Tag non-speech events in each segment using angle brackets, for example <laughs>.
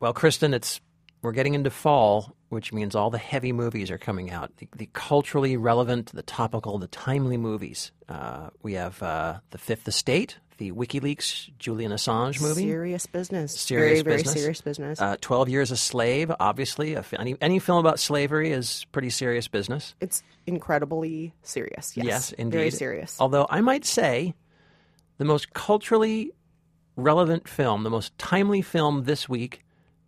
Well, Kristen, it's we're getting into fall, which means all the heavy movies are coming out. The, the culturally relevant, the topical, the timely movies. Uh, we have uh, The Fifth Estate, the WikiLeaks Julian Assange movie. Serious business. Serious very, business. very serious business. Uh, Twelve Years a Slave, obviously. A any, any film about slavery is pretty serious business. it's incredibly serious. Yes, indeed. Very serious. Although I might say the most culturally relevant film, the most timely film this week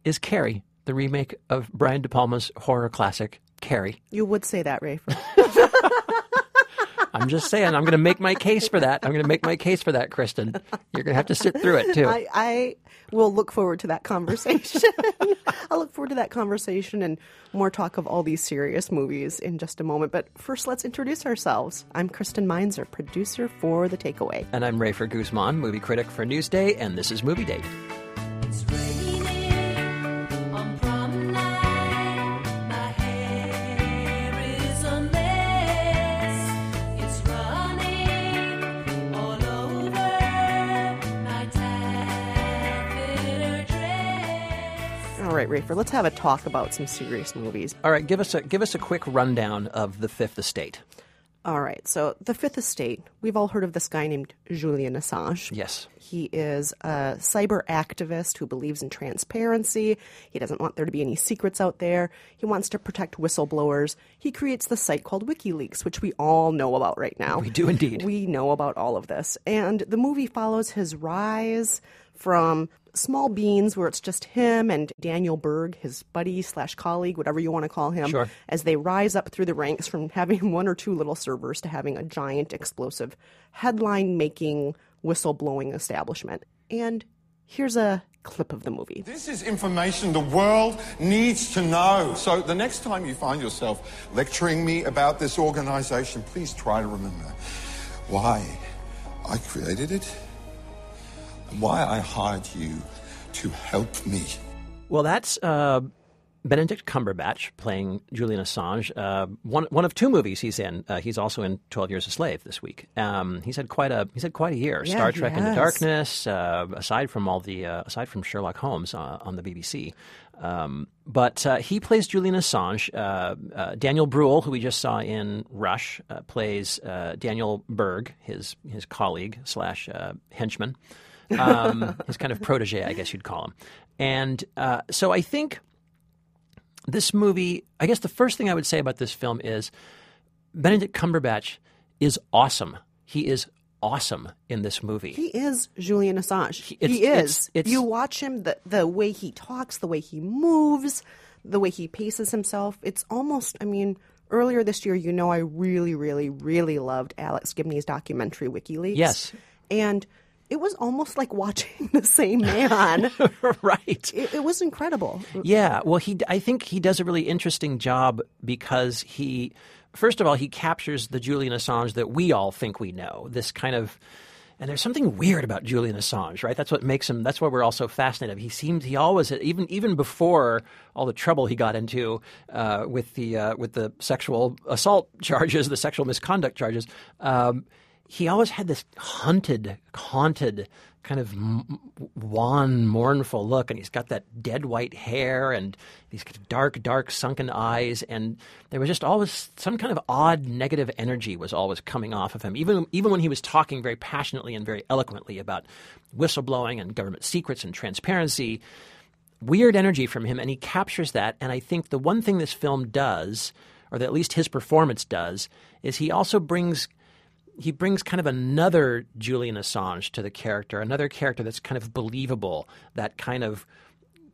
is Carrie, the remake of Brian De Palma's horror classic, Carrie. You would say that, Ray. <laughs> <laughs> I'm just saying, I'm going to make my case for that. I'm going to make my case for that, Kristen. You're going to have to sit through it, too. I, I will look forward to that conversation. <laughs> I'll look forward to that conversation and more talk of all these serious movies in just a moment. But first, let's introduce ourselves. I'm Kristen Meinzer, producer for The Takeaway. and I'm Rafer Guzman, movie critic for Newsday, and this is Movie Date. Right, Rafer, let's have a talk about some serious movies. All right, give us a give us a quick rundown of the Fifth Estate. All right, so The Fifth Estate, we've all heard of this guy named Julian Assange. Yes. He is a cyber activist who believes in transparency. He doesn't want there to be any secrets out there. He wants to protect whistleblowers. He creates the site called WikiLeaks, which we all know about right now. We do indeed. We know about all of this. And the movie follows his rise from small beans where it's just him and Daniel Berg, his buddy slash colleague, whatever you want to call him, Sure. as they rise up through the ranks from having <laughs> one or two little servers to having a giant explosive headline making whistleblowing establishment. And here's a clip of the movie. This is information the world needs to know. So the next time you find yourself lecturing me about this organization, please try to remember why I created it and why I hired you to help me. Well, that's uh, Benedict Cumberbatch playing Julian Assange. Uh, one one of two movies he's in. Uh, he's also in Twelve Years a Slave this week. Um, he's had quite a he's had quite a year. Yeah, Star he Trek Into has. Darkness. Uh, aside from all the uh, aside from Sherlock Holmes uh, on the BBC. Um, but uh, he plays Julian Assange. Uh, uh, Daniel Bruhl, who we just saw in Rush, uh, plays uh, Daniel Berg, his his colleague slash uh, henchman, um, his kind of protege, I guess you'd call him. And uh, so I think this movie, I guess the first thing I would say about this film is Benedict Cumberbatch is awesome. He is awesome in this movie. He is Julian Assange. He, it's- is. it's- it's- you watch him, the, the way he talks, the way he moves, the way he paces himself. It's almost, I mean, earlier this year, you know, I really, really, really loved Alex Gibney's documentary, WikiLeaks. Yes. And it was almost like watching <laughs> the same man. <laughs> right. it, it was incredible. Yeah, well, he I think he does a really interesting job because he, first of all, he captures the Julian Assange that we all think we know. This kind of, and there's something weird about Julian Assange, right? That's what makes him. That's why we're all so fascinated. He seems he always even even before all the trouble he got into uh, with the uh, with the sexual assault <laughs> charges, the sexual misconduct charges. Um, he always had this hunted, haunted, kind of wan, mournful look, and he's got that dead white hair and these dark, dark, sunken eyes, and there was just always some kind of odd negative energy was always coming off of him, even even when he was talking very passionately and very eloquently about whistleblowing and government secrets and transparency. Weird energy from him, and he captures that. And I think the one thing this film does, or that at least his performance does, is he also brings he brings kind of another Julian Assange to the character, another character that's kind of believable, that kind of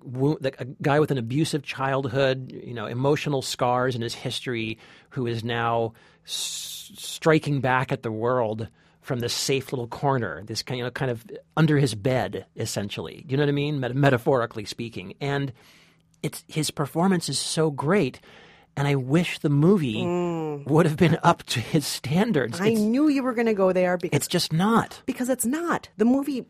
a guy with an abusive childhood, you know, emotional scars in his history, who is now s- striking back at the world from this safe little corner, this kind of kind of under his bed, essentially. You know what I mean, Meta- metaphorically speaking, and it's his performance is so great. And I wish the movie mm. Would have been up to his standards. I It's- knew you were going to go there because it's just not. because it's not. The movie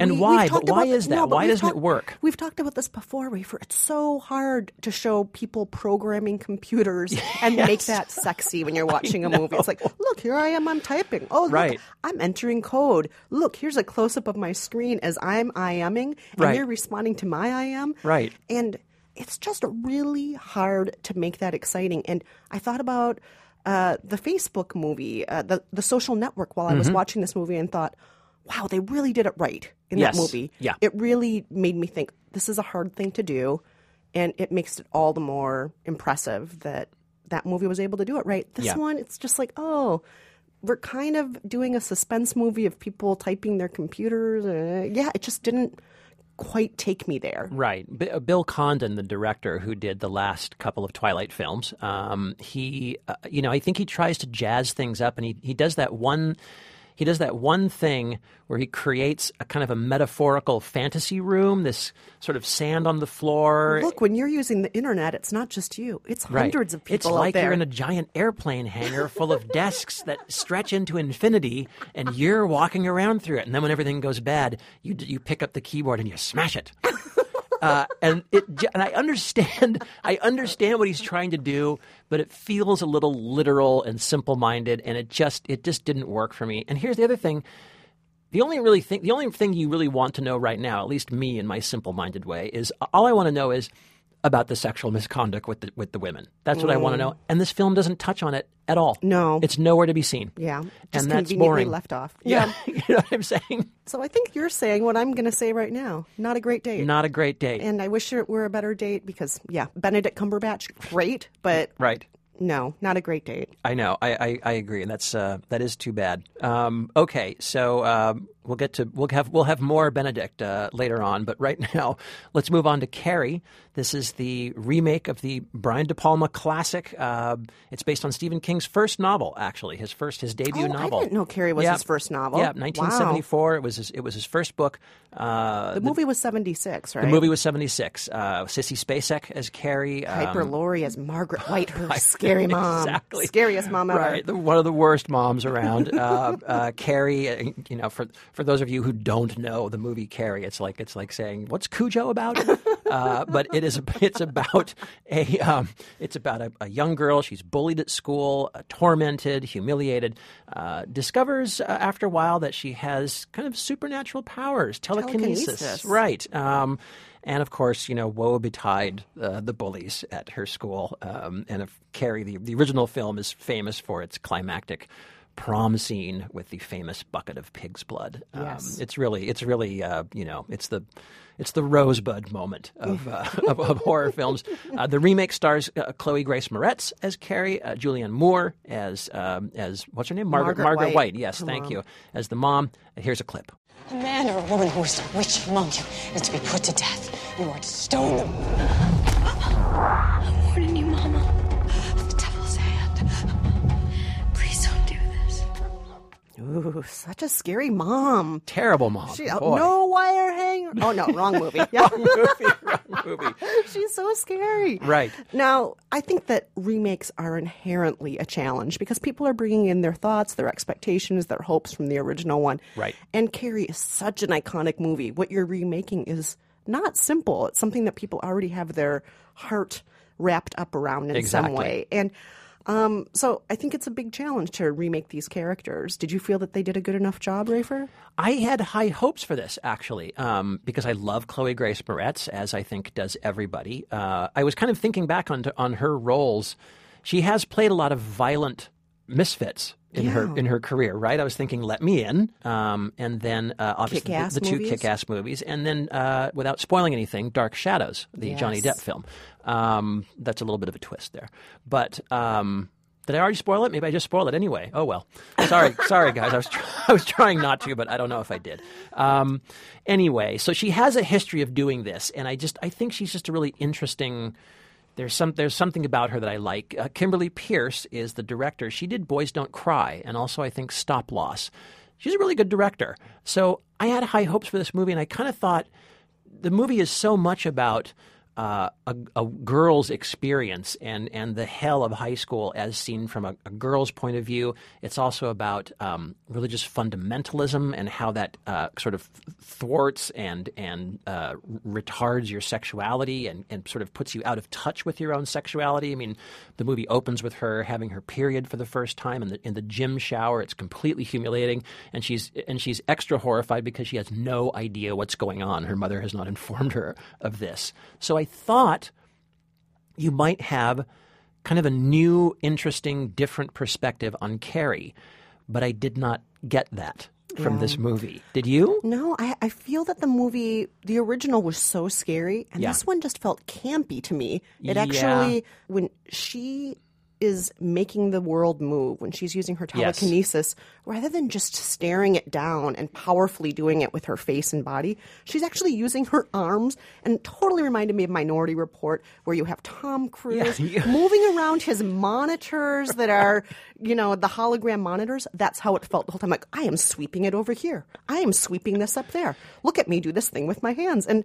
And we- why? But why about- is that? no, Why doesn't it work? We've talked about this before, Rafer. It's so hard to show people programming computers <laughs> and make that sexy when you're <laughs> watching a movie. It's like, look, here I am, I'm typing. Oh, look, Right. I'm entering code. Look, here's a close up of my screen as I'm IMing, and Right. you're responding to my IM. Right. And it's just really hard to make that exciting. And I thought about uh, the Facebook movie, uh, the the Social Network, while I Mm-hmm. was watching this movie, and thought, wow, they really did it right in Yes. that movie. Yeah. it really made me think this is a hard thing to do, and it makes it all the more impressive that that movie was able to do it right. This Yeah. one, it's just like, oh. We're kind of doing a suspense movie of people typing their computers. Uh, yeah, it just didn't quite take me there. Right. B- uh, Bill Condon, the director who did the last couple of Twilight films, um, he, uh, you know, I think he tries to jazz things up, and he, he does that one. He does that one thing where he creates a kind of a metaphorical fantasy room, this sort of sand on the floor. Look, when you're using the internet, it's not just you; it's Right. hundreds of people It's like there. you're in a giant airplane hangar full of desks that stretch into infinity, and you're walking around through it. And then when everything goes bad, you you pick up the keyboard and you smash it. Uh, and it and I understand I understand what he's trying to do, but it feels a little literal and simple minded, and it just it just didn't work for me. And here's the other thing: the only really thing the only thing you really want to know right now, at least me in my simple minded way, is all I want to know is about the sexual misconduct with the with the women. That's what I want to know. And this film doesn't touch on it at all. No. it's nowhere to be seen. yeah, just and that's boring. left off. <laughs> Yeah, <laughs> you know what I'm saying? So I think you're saying what I'm going to say right now. Not a great date. Not a great date. and I wish it were a better date because, yeah, Benedict Cumberbatch, great, but right. no, not a great date. I know. I, I, I agree, and that's uh, that is too bad. Um, okay, so um, we'll get to we'll have we'll have more Benedict uh, later on, but right <laughs> now let's move on to Carrie. This is the remake of the Brian De Palma classic. Uh, it's based on Stephen King's first novel, actually, his first his debut Oh, I novel. didn't know Carrie was Yeah. his first novel. Yeah, Wow. 1974. It was his, it was his first book. Uh, The movie was 76, right? the movie was 76. Uh, Sissy Spacek as Carrie. um, Piper Laurie as Margaret <laughs> Whitehurst, scary mom, Exactly. scariest mom ever. Right, the, one of the worst moms around. uh, <laughs> uh, Carrie, you know, for for those of you who don't know the movie Carrie, it's like it's like saying, "What's Cujo about?" uh, but it is it's about a um, it's about a, a young girl. She's bullied at school, uh, tormented, humiliated. Uh, discovers uh, after a while that she has kind of supernatural powers, telekinesis. Telekinesis. Right. Um, and of course, you know, woe betide uh, the bullies at her school. Um, and if Carrie, the, the original film, is famous for its climactic prom scene with the famous bucket of pig's blood. Um, Yes. it's really, it's really, uh, you know, it's the, it's the rosebud moment of, <laughs> uh, of, of horror films. Uh, the remake stars uh, Chloe Grace Moretz as Carrie, uh, Julianne Moore as um, as what's her name, Margaret Margaret White, Yes, her thank mom. you. As the mom. Here's a clip. A man or a woman who is a witch among you is to be put to death. You are to stone them. Ooh, such a scary mom. Terrible mom. She, uh, Boy. no wire hanger. Oh no, wrong movie. <laughs> Yeah. movie, wrong movie. <laughs> She's so scary. Right. Now, I think that remakes are inherently a challenge because people are bringing in their thoughts, their expectations, their hopes from the original one. Right. And Carrie is such an iconic movie. What you're remaking is not simple. It's something that people already have their heart wrapped up around in some way. And um, so I think it's a big challenge to remake these characters. Did you feel that they did a good enough job, Rafer? I had high hopes for this actually, um, because I love Chloe Grace Moretz, as I think does everybody. Uh, I was kind of thinking back on on her roles. She has played a lot of violent misfits in her in her career, right? I was thinking "Let Me In," um, and then uh, obviously the, the two movies? kick-ass movies, and then uh, without spoiling anything, "Dark Shadows," the Johnny Depp film. Um, that's a little bit of a twist there, but. Um, did I already spoil it? Maybe I just spoiled it anyway. Oh well. Sorry, <laughs> sorry guys. I was try- <laughs> I was trying not to, but I don't know if I did. Um, anyway, so she has a history of doing this, and I just I think she's just a really interesting. There's some there's something about her that I like. Uh, Kimberly Peirce is the director. She did Boys Don't Cry, and also I think Stop Loss. She's a really good director. So I had high hopes for this movie, and I kind of thought the movie is so much about uh, a, a girl's experience and, and the hell of high school as seen from a, a girl's point of view. It's also about um, religious fundamentalism and how that uh, sort of thwarts and and uh, retards your sexuality and, and sort of puts you out of touch with your own sexuality. I mean, the movie opens with her having her period for the first time in the in the gym shower. It's completely humiliating, and she's and she's extra horrified because she has no idea what's going on. Her mother has not informed her of this. So I thought you might have kind of a new, interesting, different perspective on Carrie, but I did not get that from this movie. Did you? No, I, I feel that the movie, the original was so scary, and Yeah. this one just felt campy to me. It Yeah. actually, when she is making the world move, when she's using her Yes. telekinesis, rather than just staring it down and powerfully doing it with her face and body, she's actually using her arms and totally reminded me of Minority Report, where you have Tom Cruise Yeah. <laughs> moving around his monitors that are, <laughs> you know, the hologram monitors. That's how it felt the whole time. Like, I am sweeping it over here. I am sweeping this up there. Look at me do this thing with my hands. And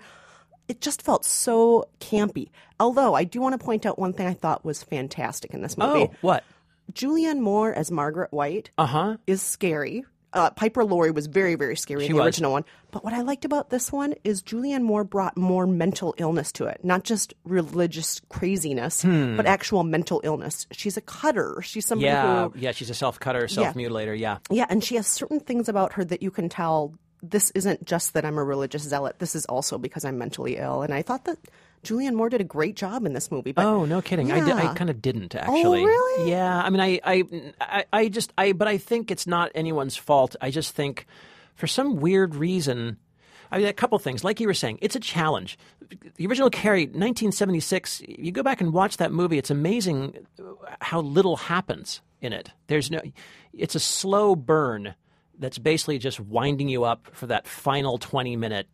it just felt so campy. Although I do want to point out one thing I thought was fantastic in this movie. Oh, what? Julianne Moore as Margaret White Uh huh. is scary. Uh, Piper Laurie was very, very scary She in the was. original one. But what I liked about this one is Julianne Moore brought more mental illness to it, not just religious craziness, but actual mental illness. She's a cutter. She's somebody Yeah, who, yeah. She's a self cutter, self mutilator. Yeah. yeah, and she has certain things about her that you can tell. This isn't just that I'm a religious zealot. This is also because I'm mentally ill. And I thought that Julianne Moore did a great job in this movie. But Oh no, kidding! I, did, I Oh, kind of didn't actually. really? Yeah, I mean, I, I, I, I just, I, but I think it's not anyone's fault. I just think, for some weird reason, I mean, a couple things. Like you were saying, it's a challenge. The original Carrie, 1976. You go back and watch that movie. It's amazing how little happens in it. There's no. It's a slow burn that's basically just winding you up for that final 20 minute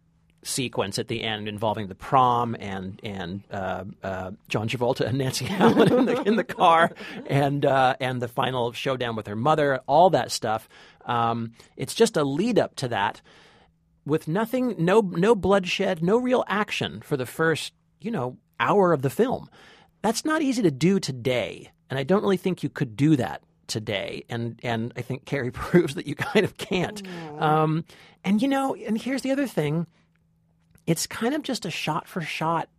sequence at the end involving the prom and and uh, uh, John Travolta and Nancy <laughs> Allen in the in the car and uh, and the final showdown with her mother, all that stuff. Um, it's just a lead up to that with nothing, no no bloodshed, no real action for the first you know hour of the film. That's not easy to do today, and I don't really think you could do that today. And and I think Carrie <laughs> proves that you kind of can't. Um, and you know, and here's the other thing it's kind of just a shot for shot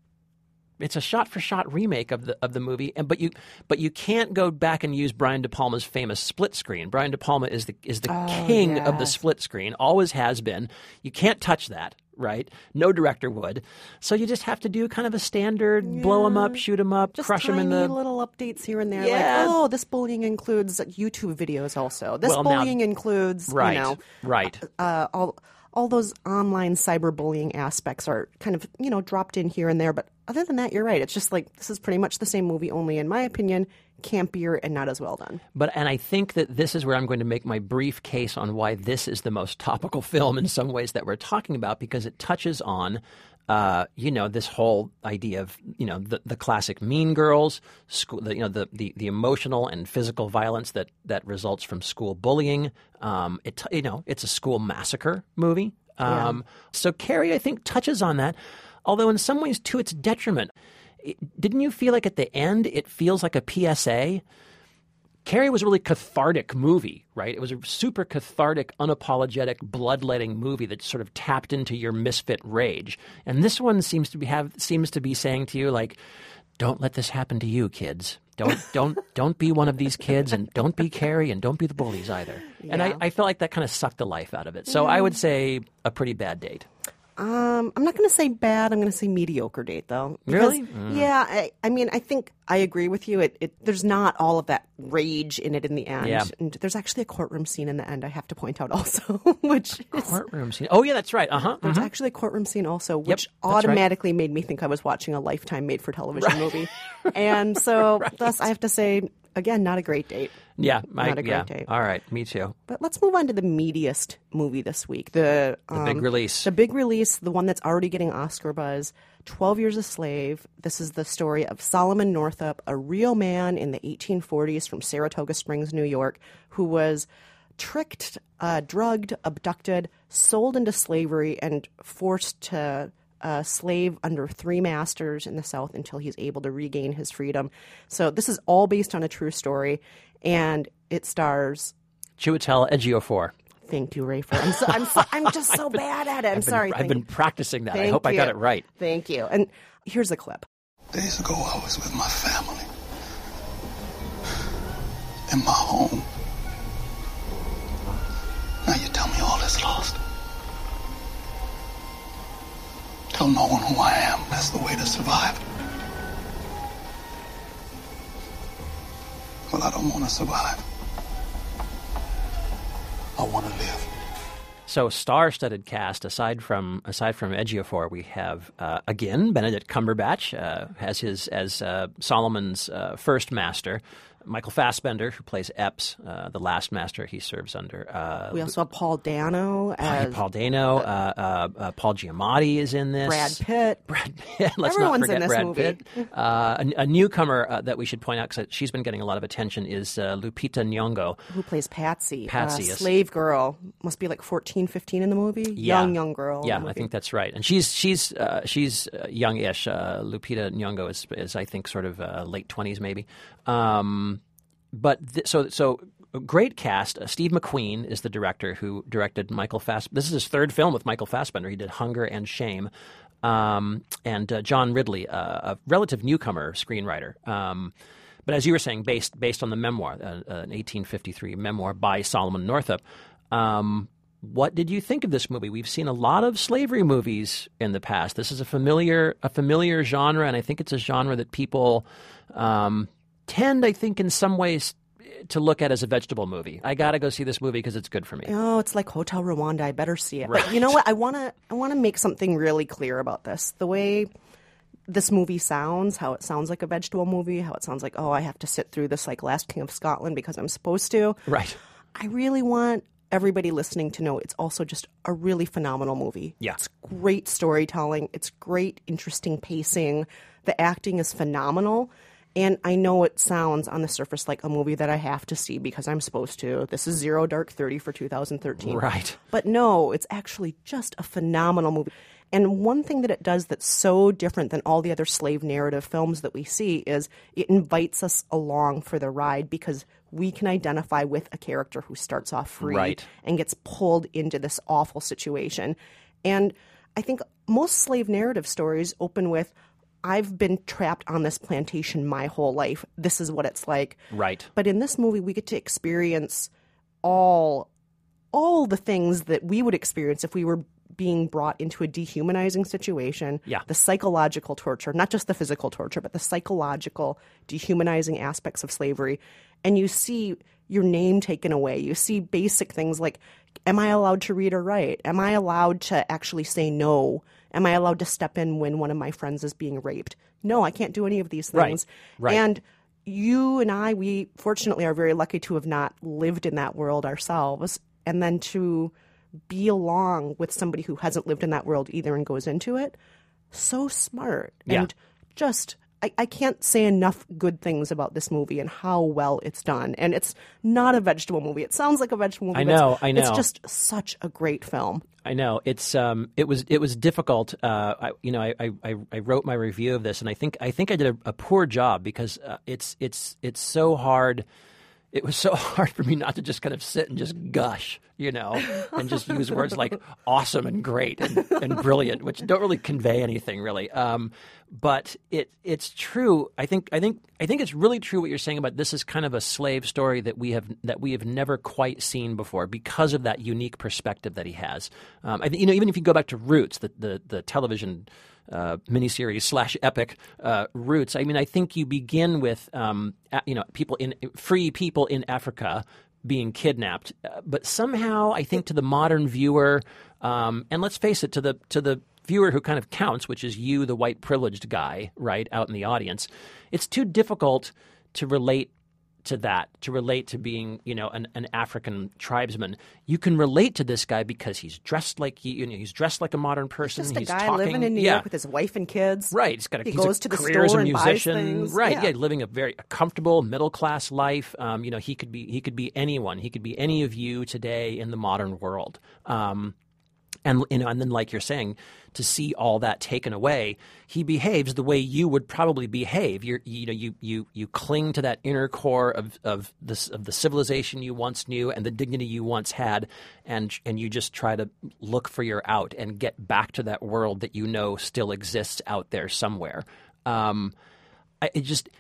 it's a shot for shot remake of the of the movie and but you but you can't go back and use Brian De Palma's famous split screen. Brian De Palma is the is the king of the yes. split screen, always has been. You can't touch that, right? No director would. So you just have to do kind of a standard blow them up, shoot them up, just crush 'em tiny in the little updates here and there. Yeah. Like, oh, this bullying includes YouTube videos also. This Well, now- bullying includes, right. you know, right. uh, all all those online cyberbullying aspects are kind of you know dropped in here and there. But other than that, you're right. It's just like this is pretty much the same movie, only in my opinion, campier and not as well done. But and I think that this is where I'm going to make my brief case on why this is the most topical <laughs> film in some ways that we're talking about because it touches on uh, you know this whole idea of you know the, the classic Mean Girls, school, the, you know the, the the emotional and physical violence that that results from school bullying. Um, it you know it's a school massacre movie. Um, So Carrie, I think, touches on that, although in some ways to its detriment. It- didn't you feel like at the end it feels like a PSA? Carrie was a really cathartic movie, right? It was a super cathartic, unapologetic, bloodletting movie that sort of tapped into your misfit rage. And this one seems to be have seems to be saying to you like, "Don't let this happen to you, kids. Don't <laughs> don't don't be one of these kids, and don't be Carrie, and don't be the bullies either." And I, I felt like that kind of sucked the life out of it. So I would say a pretty bad date. Um, I'm not going to say bad. I'm going to say mediocre date, though. Because, Really? Yeah. I, I mean, I think I agree with you. It, it there's not all of that rage in it in the end. Yeah. And there's actually a courtroom scene in the end. I have to point out also, <laughs> which is Courtroom scene. Oh yeah, that's right. Uh huh. There's actually a courtroom scene also, which right. automatically made me think I was watching a Lifetime made for television movie. <laughs> And so, thus, I have to say, again, not a great date. Yeah, I, Not a great yeah. date. All right, me too. But let's move on to the meatiest movie this week. The, The big um, release. The big release, the one that's already getting Oscar buzz 12 Years a Slave. This is the story of Solomon Northup, a real man in the 1840s from Saratoga Springs, New York, who was tricked, uh, drugged, abducted, sold into slavery, and forced to a slave under three masters in the South until he's able to regain his freedom. So this is all based on a true story, and it stars. Chiwetel Ejiofor. Thank you, Rayford. I'm, so, I'm, so, I'm just so <laughs> bad at it. I'm I've been, sorry. I've been practicing that. I Thank hope I got it right. Thank you. And here's a clip. Days ago, I was with my family. In my home. Now you tell me all is lost. Tell no one who I am. That's the way to survive. Well, I don't want to survive. I want to live. So, star-studded cast. Aside from aside from Ejiofor, we have uh, again Benedict Cumberbatch uh, has his as uh, Solomon's uh, first master. Michael Fassbender, who plays Epps, uh, the last master he serves under. Uh, We also have Paul Dano as Paul Dano, uh, uh, uh, Paul Giamatti is in this. Brad Pitt. <laughs> Brad Pitt. Let's Everyone's not forget in this Brad movie. Pitt. Uh, a, a newcomer uh, that we should point out because she's been getting a lot of attention is uh, Lupita Nyong'o. who plays Patsy. Patsy, a slave girl. Must be like 14, 15 in the movie. Yeah. Young, young girl. Yeah, I think that's right. And she's she's uh, she's youngish. Uh, Lupita Nyong'o is is I think sort of uh, late twenties maybe. Um, but th- so so a great cast. Uh, Steve McQueen is the director who directed Michael Fass. This is his third film with Michael Fassbender. He did Hunger and Shame. Um, and uh, John Ridley, uh, a relative newcomer screenwriter. Um, but as you were saying, based based on the memoir, uh, an 1853 memoir by Solomon Northup. Um, what did you think of this movie? We've seen a lot of slavery movies in the past. This is a familiar a familiar genre, and I think it's a genre that people um, tend, I think, in some ways, to look at as a vegetable movie. I got to go see this movie because it's good for me. Oh, it's like Hotel Rwanda. I better see it. But you know what? I want to. I want to make something really clear about this. The way this movie sounds, how it sounds like a vegetable movie, how it sounds like oh, I have to sit through this like Last King of Scotland because I'm supposed to. Right. I really want everybody listening to know it's also just a really phenomenal movie. Yeah. It's great storytelling, it's great, interesting pacing. The acting is phenomenal. And I know it sounds on the surface like a movie that I have to see because I'm supposed to. This is Zero Dark 30 for 2013. Right. But no, it's actually just a phenomenal movie. And one thing that it does that's so different than all the other slave narrative films that we see is it invites us along for the ride because we can identify with a character who starts off free Right. and gets pulled into this awful situation. And I think most slave narrative stories open with I've been trapped on this plantation my whole life. This is what it's like. Right. But in this movie, we get to experience all all the things that we would experience if we were being brought into a dehumanizing situation. Yeah. The psychological torture, not just the physical torture, but the psychological dehumanizing aspects of slavery. And you see your name taken away. You see basic things like Am I allowed to read or write? Am I allowed to actually say no? Am I allowed to step in when one of my friends is being raped? No, I can't do any of these Right. things. Right. And you and I, we fortunately are very lucky to have not lived in that world ourselves, and then to be along with somebody who hasn't lived in that world either and goes into it. So smart. Yeah. And just, I, I can't say enough good things about this movie and how well it's done. And it's not a vegetable movie. It sounds like a vegetable movie. I know, I know. It's just such a great film. I know it's um it was it was difficult. Uh, I, you know, I, I I wrote my review of this, and I think I think I did a, a poor job because uh, it's it's it's so hard. It was so <laughs> hard for me not to just kind of sit and just gush, you know, and just use words like <laughs> awesome and great and, and brilliant, which don't really convey anything really. Um, but it it's true. I think I think I think it's really true what you're saying about this is kind of a slave story that we have that we have never quite seen before because of that unique perspective that he has. Um, I think you know even if you go back to Roots, the the, the television uh, miniseries slash epic uh, Roots. I mean, I think you begin with um, you know people in free people in Africa being kidnapped, uh, but somehow I think to the modern viewer, um, and let's face it, to the to the viewer who kind of counts, which is you, the white privileged guy, right out in the audience, it's too difficult to relate to that, to relate to being, you know, an, an African tribesman. You can relate to this guy because he's dressed like he, you know, he's dressed like a modern person. Just a guy talking, living in New yeah. York with his wife and kids. Right, he's got a, He he's goes a to the career as a store and buys musician. things. Right, Yeah. yeah. living a very comfortable middle class life. Um, you know, he could be he could be anyone. He could be any of you today in the modern world. Um, and you know, and then like you're saying, to see all that taken away, he behaves the way you would probably behave. You're, you know, you you you cling to that inner core of of this of the civilization you once knew and the dignity you once had, and and you just try to look for your out and get back to that world that you know still exists out there somewhere. Um, I, it just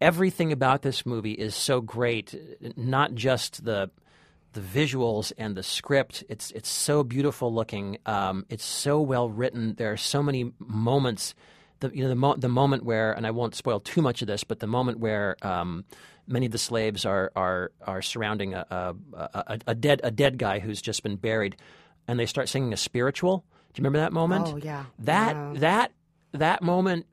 everything about this movie is so great. Not just the the visuals and the script. It's it's so beautiful looking. Um, it's so well written. There are so many moments. The you know the mo- the moment where, and I won't spoil too much of this, but the moment where um, many of the slaves are are are surrounding a, a, a, a dead a dead guy who's just been buried, and they start singing a spiritual. Do you remember that moment? Oh, yeah. That Yeah. that that moment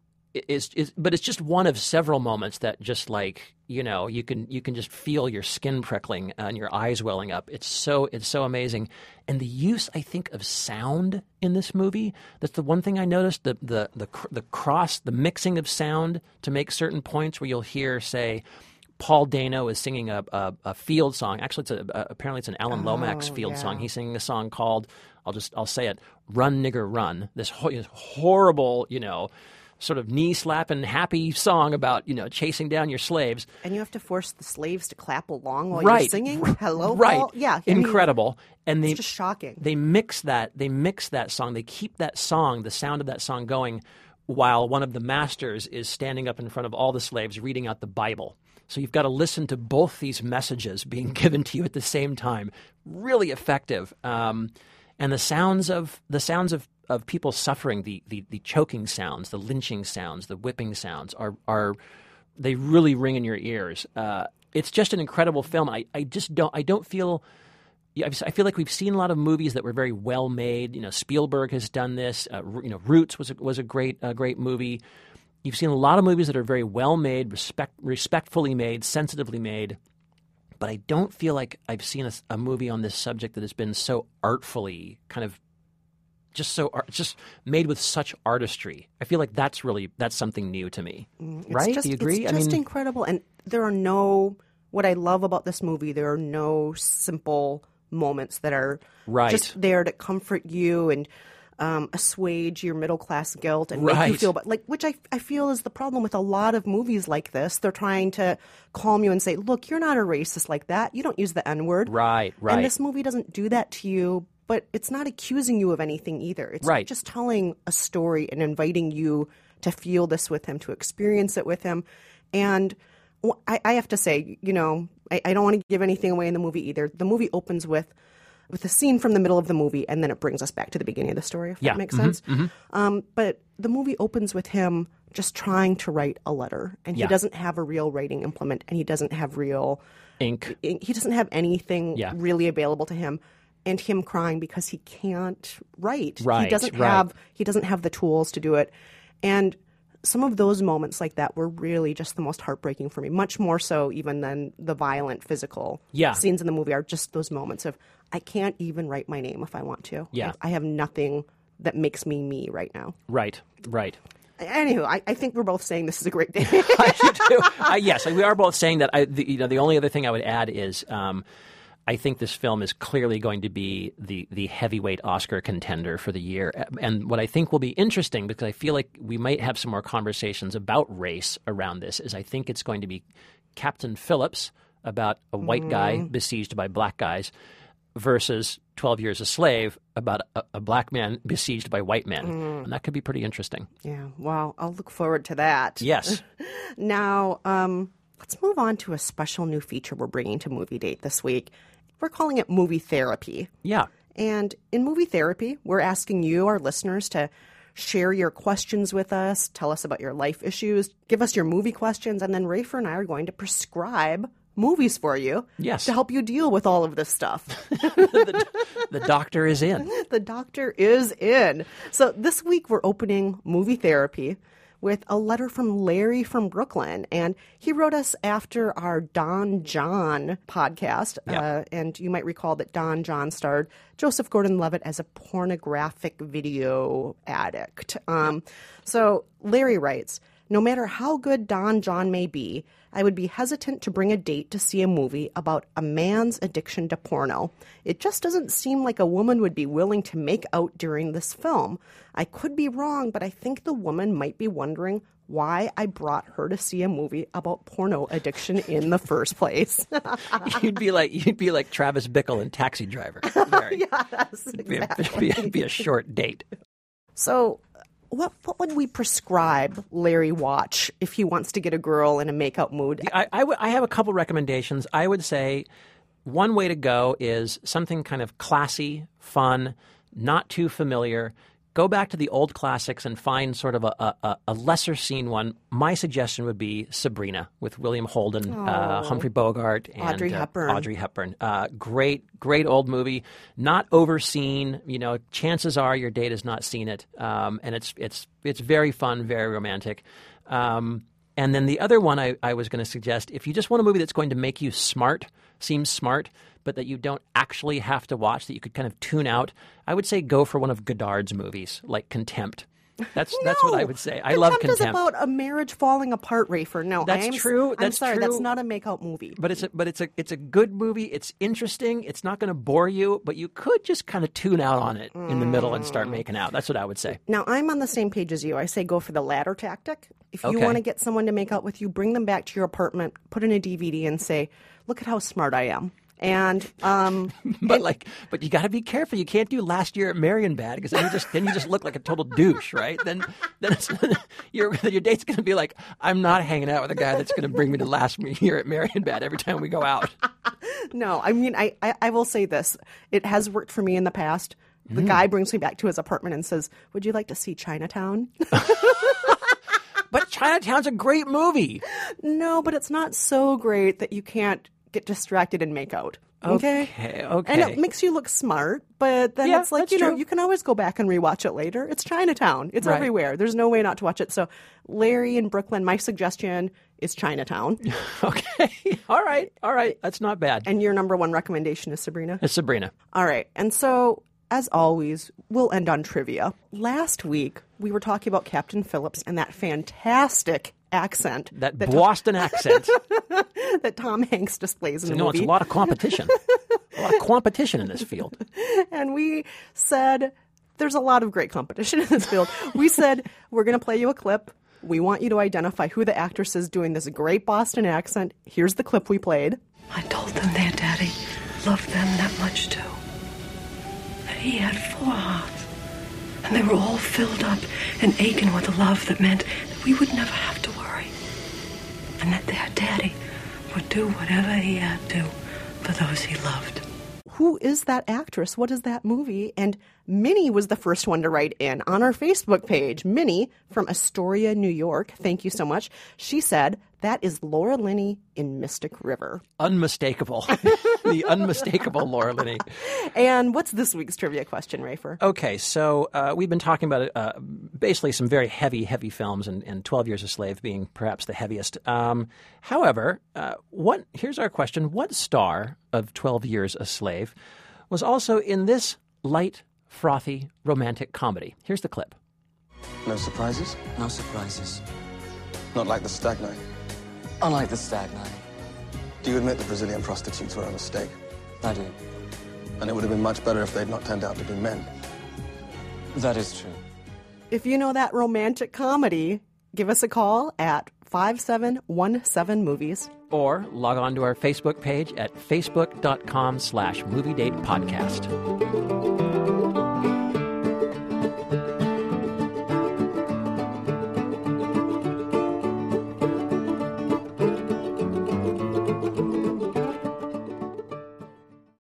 is is but it's just one of several moments that just like you know you can you can just feel your skin prickling and your eyes welling up it's so it's so amazing and the use i think of sound in this movie that's the one thing i noticed the the the, the cross the mixing of sound to make certain points where you'll hear say Paul Dano is singing a, a, a field song. Actually, it's a, a, apparently it's an Alan oh, Lomax field yeah. song. He's singing a song called I'll just I'll say it, "Run Nigger Run." This, ho- this horrible, you know, sort of knee slapping happy song about you know chasing down your slaves. And you have to force the slaves to clap along while right, you're singing. Hello, right, Paul? Yeah, I mean, incredible. and they it's just shocking. they mix that they mix that song they keep that song the sound of that song going while one of the masters is standing up in front of all the slaves reading out the bible so you've got to listen to both these messages being <laughs> given to you at the same time really effective um, and the sounds of the sounds of, of people suffering the, the the choking sounds the lynching sounds the whipping sounds are are they really ring in your ears uh, it's just an incredible film I, I just don't I don't feel I've- feel like we've seen a lot of movies that were very well made. You know, Spielberg has done this. Uh, you know, Roots was a, was a great uh, great movie. You've seen a lot of movies that are very well made, respect, respectfully made, sensitively made. But I don't feel like I've seen a, a movie on this subject that has been so artfully kind of just so art, just made with such artistry. I feel like that's really that's something new to me. It's right? just- Do you agree? It's just incredible. And there are no, what I love about this movie, there are no simple moments that are Right. just there to comfort you and um, assuage your middle class guilt and make you feel, but like, which I, I feel is the problem with a lot of movies like this. They're trying to calm you and say, look, you're not a racist like that. You don't use the N word. Right, right. And this movie doesn't do that to you, but it's not accusing you of anything either. It's Right. just telling a story and inviting you to feel this with him, to experience it with him. And I, I have to say, you know, I, I don't want to give anything away in the movie either. The movie opens with with a scene from the middle of the movie, and then it brings us back to the beginning of the story. If Yeah. that makes sense. Um, but the movie opens with him just trying to write a letter, and Yeah. he doesn't have a real writing implement, and he doesn't have real Ink. he doesn't have anything Yeah. really available to him and him crying because he can't write Right, he doesn't right. have he doesn't have the tools to do it and some of those moments like that were really just the most heartbreaking for me much more so even than the violent physical Yeah. scenes in the movie are just those moments of i can't even write my name if i want to Yeah. i have nothing that makes me me right now Right, right. anywho I, I think we're both saying this is a great <laughs> day I do. Uh, yes, we are both saying that. I, the, you know, the only other thing I would add is um, I think this film is clearly going to be the the heavyweight Oscar contender for the year. And what I think will be interesting, because I feel like we might have some more conversations about race around this, is I think it's going to be Captain Phillips about a white guy besieged by black guys versus 12 Years a Slave about a, a black man besieged by white men. And that could be pretty interesting. yeah well i'll look forward to that Yes. <laughs> Now, um, let's move on to a special new feature we're bringing to Movie Date this week. We're calling it Movie Therapy. Yeah. And in Movie Therapy, we're asking you, our listeners, to share your questions with us, tell us about your life issues, give us your movie questions, and then Rafer and I are going to prescribe movies for you Yes. to help you deal with all of this stuff. <laughs> The doctor is in. <laughs> the doctor is in. So this week we're opening movie therapy with a letter from Larry from Brooklyn. And he wrote us after our Don Jon podcast. Yeah. Uh, and you might recall that Don Jon starred Joseph Gordon Levitt as a pornographic video addict. Um, so Larry writes, No matter how good Don Jon may be, I would be hesitant to bring a date to see a movie about a man's addiction to porno. It just doesn't seem like a woman would be willing to make out during this film. I could be wrong, but I think the woman might be wondering why I brought her to see a movie about porno addiction in the first place. <laughs> you'd be like you'd be like Travis Bickle in Taxi Driver. <laughs> Yes, be, a, be, a, be a short date. So, what what would we prescribe Larry watch if he wants to get a girl in a makeout mood? I, I, w- I have a couple recommendations. I would say one way to go is something kind of classy, fun, not too familiar. Go back to the old classics and find sort of a, a, a lesser seen one. My suggestion would be Sabrina with William Holden, uh, Humphrey Bogart, and Audrey uh, Hepburn. Audrey Hepburn. Uh, great, great old movie. Not overseen. You know, chances are your date has not seen it, um, and it's it's it's very fun, very romantic. Um, and then the other one I, I was going to suggest, if you just want a movie that's going to make you smart, seems smart, but that you don't actually have to watch, that you could kind of tune out, I would say go for one of Godard's movies, like Contempt. That's <laughs> that's what I would say. I love Contempt Contempt. is about a marriage falling apart, Rafer. No, That's I'm, true. I'm That's sorry, that's not a makeout movie. but it's a, but it's a it's a good movie. It's interesting. It's not going to bore you, but you could just kind of tune out on it in the middle and Mm. start making out. That's what I would say. Now, I'm on the same page as you. I say go for the latter tactic. If you Okay. want to get someone to make out with you, bring them back to your apartment, put in a DVD, and say, "Look at how smart I am." And um, <laughs> But like, but you got to be careful. You can't do last year at Marienbad because then you just then you just look like a total douche, right? Then then <laughs> your your date's going to be like, I'm not hanging out with a guy that's going to bring me to last year at Marienbad every time we go out. <laughs> no, I mean, I, I, I will say this: it has worked for me in the past. The Mm. guy brings me back to his apartment and says, "Would you like to see Chinatown?" But Chinatown's a great movie. no, but it's not so great that you can't get distracted and make out. Okay. Okay, And it makes you look smart, but then Yeah, it's like, you know, true. you can always go back and rewatch it later. It's Chinatown. It's Right. everywhere. There's no way not to watch it. So, Larry in Brooklyn, my suggestion is Chinatown. <laughs> Okay, <laughs> all right, all right. That's not bad. and your number one recommendation is Sabrina? It's Sabrina. All right. And so, as always, we'll end on trivia. Last week, we were talking about Captain Phillips and that fantastic accent That that, Boston accent. <laughs> that Tom Hanks displays in the No, movie. it's a lot of competition. a lot of competition in this field. <laughs> and we said there's a lot of great competition in this field. We said we're going to play you a clip. We want you to identify who the actress is doing this great Boston accent. Here's the clip we played. I told them their daddy loved them that much too. That he had four hearts. And they were all filled up and aching with a love that meant that we would never have to worry. And that their daddy would do whatever he had to for those he loved. Who is that actress? What is that movie? And Minnie was the first one to write in on our Facebook page. Minnie from Astoria, New York. Thank you so much. She said, that is Laura Linney in Mystic River. Unmistakable. <laughs> the unmistakable Laura Linney. And what's this week's trivia question, Rafer? Okay, so uh, we've been talking about uh, basically some very heavy, heavy films, and, and Twelve Years a Slave being perhaps the heaviest. Um, however, uh, what here's our question: What star of Twelve Years a Slave was also in this light, frothy, romantic comedy? Here's the clip. No surprises? No surprises. Not like the stag night. Unlike the stag night. Do you admit the Brazilian prostitutes were a mistake? I do. And it would have been much better if they'd not turned out to be men. That is true. If you know that romantic comedy, give us a call at 5717 Movies. Or log on to our Facebook page at facebook.com slash movie date podcast.